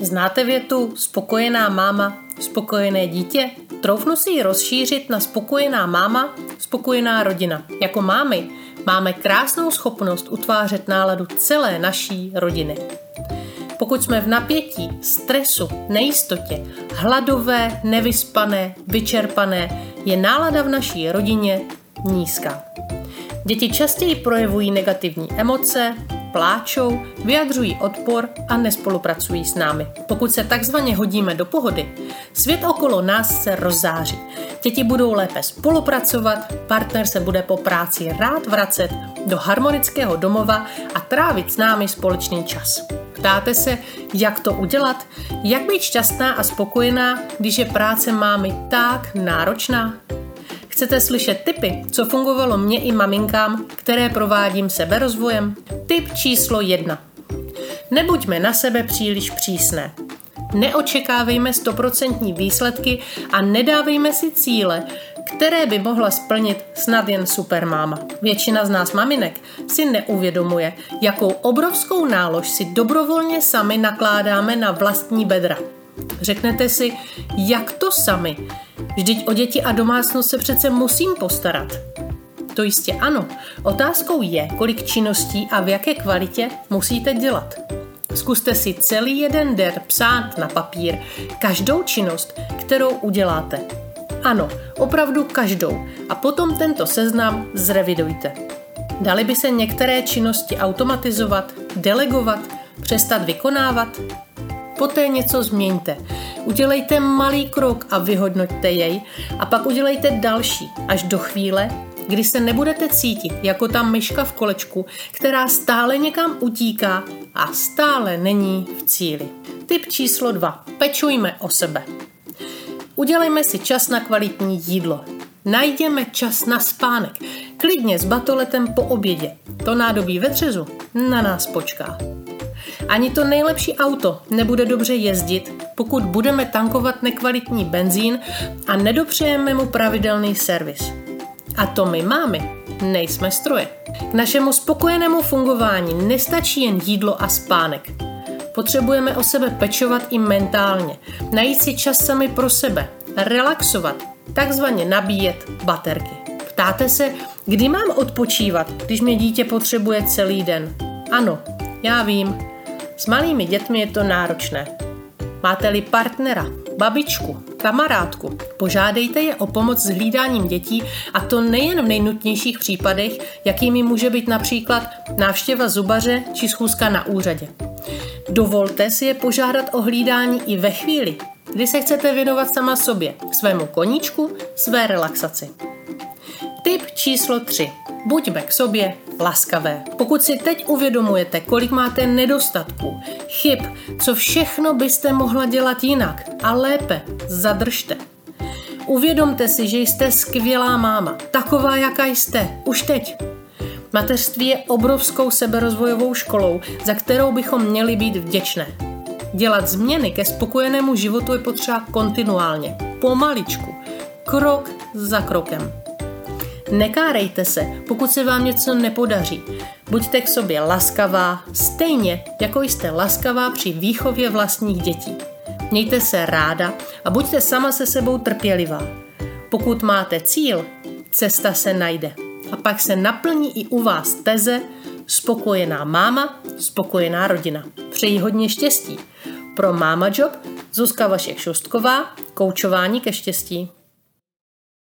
Znáte větu spokojená máma, spokojené dítě? Troufnu si ji rozšířit na spokojená máma, spokojená rodina. Jako mámy máme krásnou schopnost utvářet náladu celé naší rodiny. Pokud jsme v napětí, stresu, nejistotě, hladové, nevyspané, vyčerpané, je nálada v naší rodině nízká. Děti častěji projevují negativní emoce, pláčou, vyjadřují odpor a nespolupracují s námi. Pokud se takzvaně hodíme do pohody, svět okolo nás se rozzáří. Děti budou lépe spolupracovat, partner se bude po práci rád vracet do harmonického domova a trávit s námi společný čas. Ptáte se, jak to udělat? Jak být šťastná a spokojená, když je práce mámy tak náročná? Chcete slyšet tipy, co fungovalo mně i maminkám, které provádím seberozvojem? Tip číslo jedna. Nebuďme na sebe příliš přísné. Neočekávejme stoprocentní výsledky a nedávejme si cíle, které by mohla splnit snad jen supermáma. Většina z nás maminek si neuvědomuje, jakou obrovskou nálož si dobrovolně sami nakládáme na vlastní bedra. Řeknete si, jak to sami? Vždyť o děti a domácnost se přece musím postarat. To jistě ano. Otázkou je, kolik činností a v jaké kvalitě musíte dělat. Zkuste si celý jeden den psát na papír každou činnost, kterou uděláte. Ano, opravdu každou. A potom tento seznam zrevidujte. Dali by se některé činnosti automatizovat, delegovat, přestat vykonávat? Poté něco změňte. Udělejte malý krok a vyhodnoťte jej a pak udělejte další až do chvíle, kdy se nebudete cítit jako ta myška v kolečku, která stále někam utíká a stále není v cíli. Tip číslo 2. Pečujme o sebe. Udělejme si čas na kvalitní jídlo. Najděme čas na spánek. Klidně s batoletem po obědě. To nádobí ve třezu na nás počká. Ani to nejlepší auto nebude dobře jezdit, pokud budeme tankovat nekvalitní benzín a nedopřejeme mu pravidelný servis. A to my máme, nejsme stroje. K našemu spokojenému fungování nestačí jen jídlo a spánek. Potřebujeme o sebe pečovat i mentálně, najít si čas sami pro sebe, relaxovat, takzvaně nabíjet baterky. Ptáte se, kdy mám odpočívat, když mě dítě potřebuje celý den? Ano, já vím, s malými dětmi je to náročné. Máte-li partnera, babičku, kamarádku, požádejte je o pomoc s hlídáním dětí a to nejen v nejnutnějších případech, jakými může být například návštěva zubaře či schůzka na úřadě. Dovolte si je požádat o hlídání i ve chvíli, kdy se chcete věnovat sama sobě, svému koníčku, své relaxaci. Tip číslo 3. Buďme k sobě laskavé. Pokud si teď uvědomujete, kolik máte nedostatků, chyb, co všechno byste mohla dělat jinak a lépe, zadržte. Uvědomte si, že jste skvělá máma, taková, jaká jste, už teď. Mateřství je obrovskou seberozvojovou školou, za kterou bychom měli být vděčné. Dělat změny ke spokojenému životu je potřeba kontinuálně, pomaličku, krok za krokem. Nekárejte se, pokud se vám něco nepodaří. Buďte k sobě laskavá, stejně jako jste laskavá při výchově vlastních dětí. Mějte se ráda a buďte sama se sebou trpělivá. Pokud máte cíl, cesta se najde. A pak se naplní i u vás teze spokojená máma, spokojená rodina. Přeji hodně štěstí. Pro Máma Job Zuzka Vašek Šustková, koučování ke štěstí.